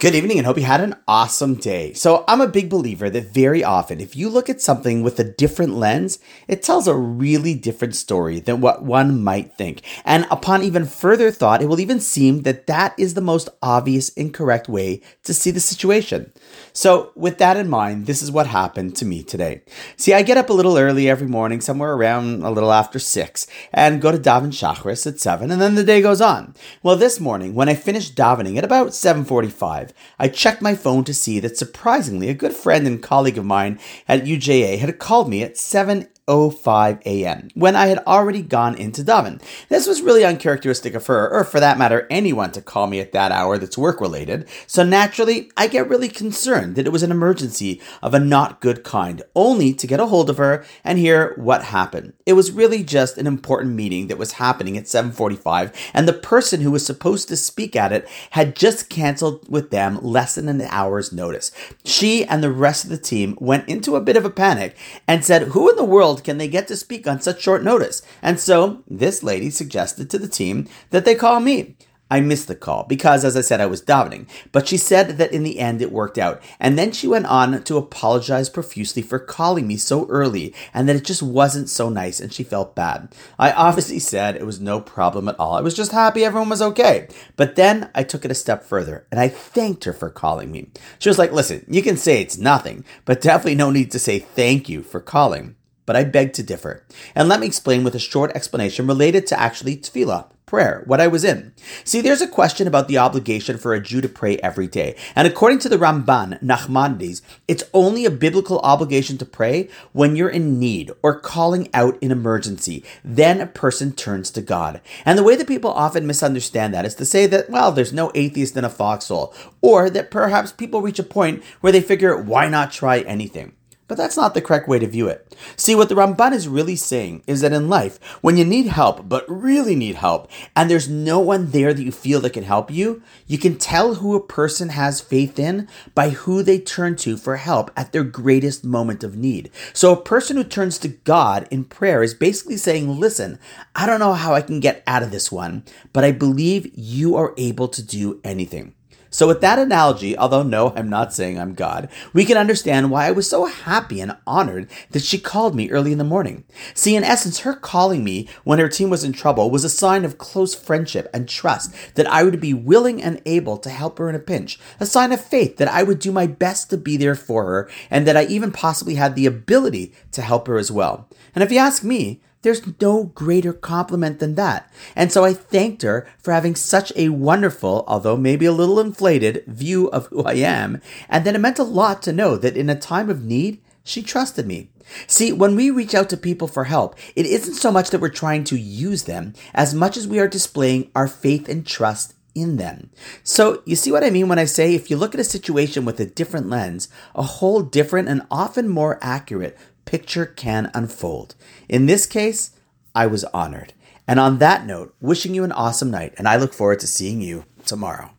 Good evening and hope you had an awesome day. So, I'm a big believer that very often, if you look at something with a different lens, it tells a really different story than what one might think. And upon even further thought, it will even seem that that is the most obvious incorrect way to see the situation. So, with that in mind, this is what happened to me today. See, I get up a little early every morning, somewhere around a little after six, and go to daven Shachris at seven, and then the day goes on. Well, this morning, when I finished davening at about 745, I checked my phone to see that surprisingly, a good friend and colleague of mine at UJA had called me at 7 05 a.m. when I had already gone into daven. This was really uncharacteristic of her, or for that matter, anyone to call me at that hour that's work related. So naturally, I get really concerned that it was an emergency of a not good kind, only to get a hold of her and hear what happened. It was really just an important meeting that was happening at 7:45, and the person who was supposed to speak at it had just canceled with them less than an hour's notice. She and the rest of the team went into a bit of a panic and said, "Who in the world world can they get to speak on such short notice? And so this lady suggested to the team that they call me. I missed the call because, as I said, I was davening. But she said that in the end it worked out. And then she went on to apologize profusely for calling me so early and that it just wasn't so nice and she felt bad. I obviously said it was no problem at all. I was just happy everyone was okay. But then I took it a step further and I thanked her for calling me. She was like, listen, you can say it's nothing, but definitely no need to say thank you for calling but I beg to differ. And let me explain with a short explanation related to actually tefillah, prayer, what I was in. See, there's a question about the obligation for a Jew to pray every day. And according to the Ramban, Nachmanides, it's only a biblical obligation to pray when you're in need or calling out in emergency. Then a person turns to God. And the way that people often misunderstand that is to say that, well, there's no atheist in a foxhole, or that perhaps people reach a point where they figure, why not try anything? But that's not the correct way to view it. See, what the Ramban is really saying is that in life, when you need help, but really need help, and there's no one there that you feel that can help you, you can tell who a person has faith in by who they turn to for help at their greatest moment of need. So a person who turns to God in prayer is basically saying, listen, I don't know how I can get out of this one, but I believe you are able to do anything. So, with that analogy, although no, I'm not saying I'm God, we can understand why I was so happy and honored that she called me early in the morning. See, in essence, her calling me when her team was in trouble was a sign of close friendship and trust that I would be willing and able to help her in a pinch, a sign of faith that I would do my best to be there for her, and that I even possibly had the ability to help her as well. And if you ask me, there's no greater compliment than that. And so I thanked her for having such a wonderful, although maybe a little inflated, view of who I am. And then it meant a lot to know that in a time of need, she trusted me. See, when we reach out to people for help, it isn't so much that we're trying to use them as much as we are displaying our faith and trust in them. So, you see what I mean when I say if you look at a situation with a different lens, a whole different and often more accurate picture can unfold. In this case, I was honored. And on that note, wishing you an awesome night, and I look forward to seeing you tomorrow.